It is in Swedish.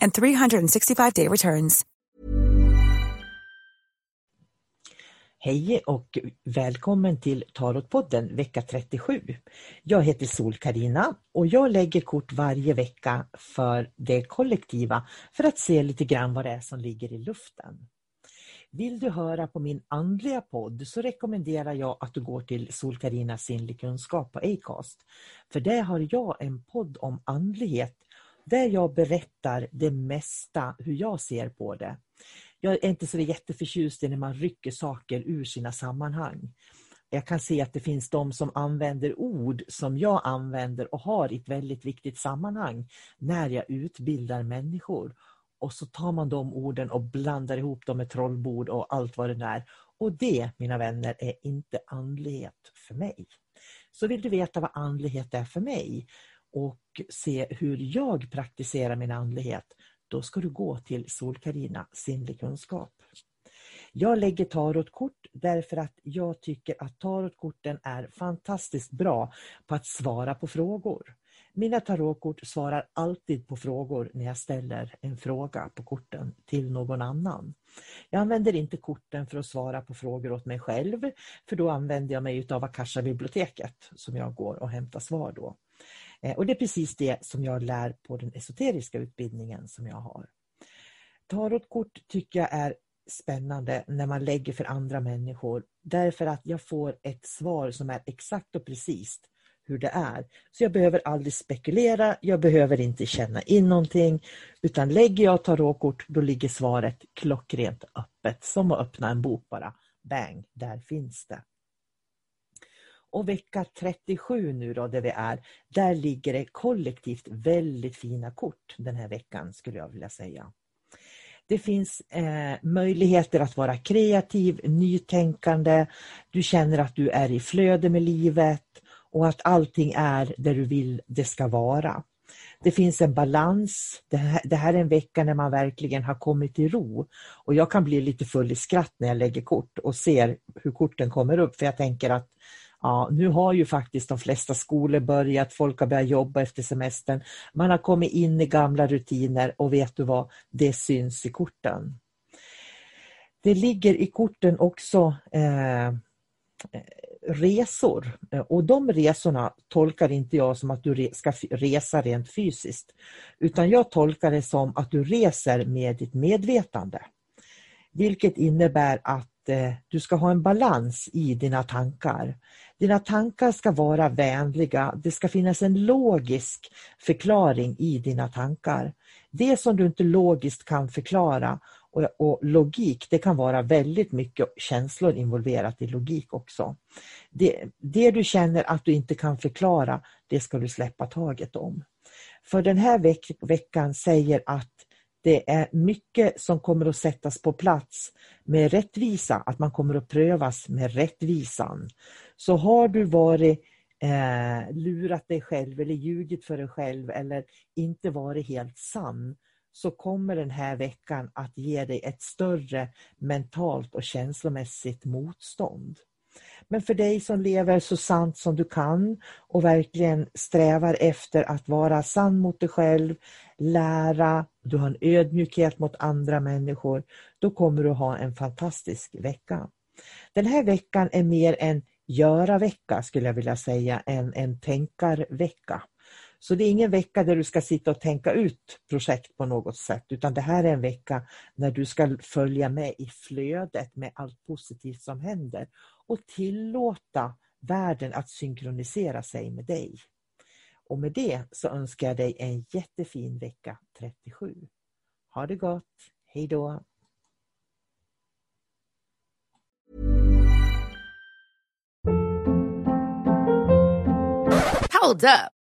and 365-day returns. Hej och välkommen till Tarotpodden vecka 37. Jag heter sol karina och jag lägger kort varje vecka för det kollektiva för att se lite grann vad det är som ligger i luften. Vill du höra på min andliga podd så rekommenderar jag att du går till sol Karinas sinnlig kunskap på Acast. För där har jag en podd om andlighet där jag berättar det mesta hur jag ser på det jag är inte så jätteförtjust i när man rycker saker ur sina sammanhang. Jag kan se att det finns de som använder ord som jag använder och har i ett väldigt viktigt sammanhang när jag utbildar människor. Och så tar man de orden och blandar ihop dem med trollbord och allt vad det är. Och det, mina vänner, är inte andlighet för mig. Så vill du veta vad andlighet är för mig och se hur jag praktiserar min andlighet, då ska du gå till Sol-Carina sinnlig kunskap. Jag lägger tarotkort därför att jag tycker att tarotkorten är fantastiskt bra på att svara på frågor. Mina tarotkort svarar alltid på frågor när jag ställer en fråga på korten till någon annan. Jag använder inte korten för att svara på frågor åt mig själv, för då använder jag mig av Akasha-biblioteket som jag går och hämtar svar då. Eh, och det är precis det som jag lär på den esoteriska utbildningen som jag har. Tarotkort tycker jag är spännande när man lägger för andra människor därför att jag får ett svar som är exakt och precis hur det är. Så jag behöver aldrig spekulera, jag behöver inte känna in någonting utan lägger jag tarotkort då ligger svaret klockrent öppet som att öppna en bok bara. Bang, där finns det. Och vecka 37 nu då där vi är, där ligger det kollektivt väldigt fina kort den här veckan skulle jag vilja säga. Det finns eh, möjligheter att vara kreativ, nytänkande, du känner att du är i flöde med livet och att allting är där du vill det ska vara. Det finns en balans. Det här, det här, är en vecka när man verkligen har kommit till ro. Och jag kan bli lite full i skratt när jag lägger kort och ser hur korten kommer upp för jag tänker att Ja, nu har ju faktiskt de flesta skolor börjat, folk har börjat jobba efter semestern. Man har kommit in i gamla rutiner och vet du vad, det syns i korten. Det ligger i korten också eh, resor eh, och de resorna tolkar inte jag som att du ska resa rent fysiskt utan jag tolkar det som att du reser med ditt medvetande. Vilket innebär att eh, du ska ha en balans i dina tankar. Dina tankar ska vara vänliga, det ska finnas en logisk förklaring i dina tankar. Det som du inte logiskt kan förklara och, och, logik, det kan vara väldigt mycket känslor involverat i logik också. Det, det du känner att du inte kan förklara, det ska du släppa taget om. För den här veck, veckan säger att det är mycket som kommer att sättas på plats med rättvisa, att man kommer att prövas med rättvisan. Så har du varit eh, lurat dig själv eller ljugit för dig själv eller inte varit helt sann så kommer den här veckan att ge dig ett större mentalt och känslomässigt motstånd. Men för dig som lever så sant som du kan och verkligen strävar efter att vara sann mot dig själv, lära, du har en ödmjukhet mot andra människor, då kommer du ha en fantastisk vecka. Den här veckan är mer en göra-vecka skulle jag vilja säga än en tänkarvecka. Så det är ingen vecka där du ska sitta och tänka ut projekt på något sätt utan det här är en vecka när du ska följa med i flödet med allt positivt som händer och tillåta världen att synkronisera sig med dig. Och med det så önskar jag dig en jättefin vecka 37. Ha det gott, hej då! Hold up.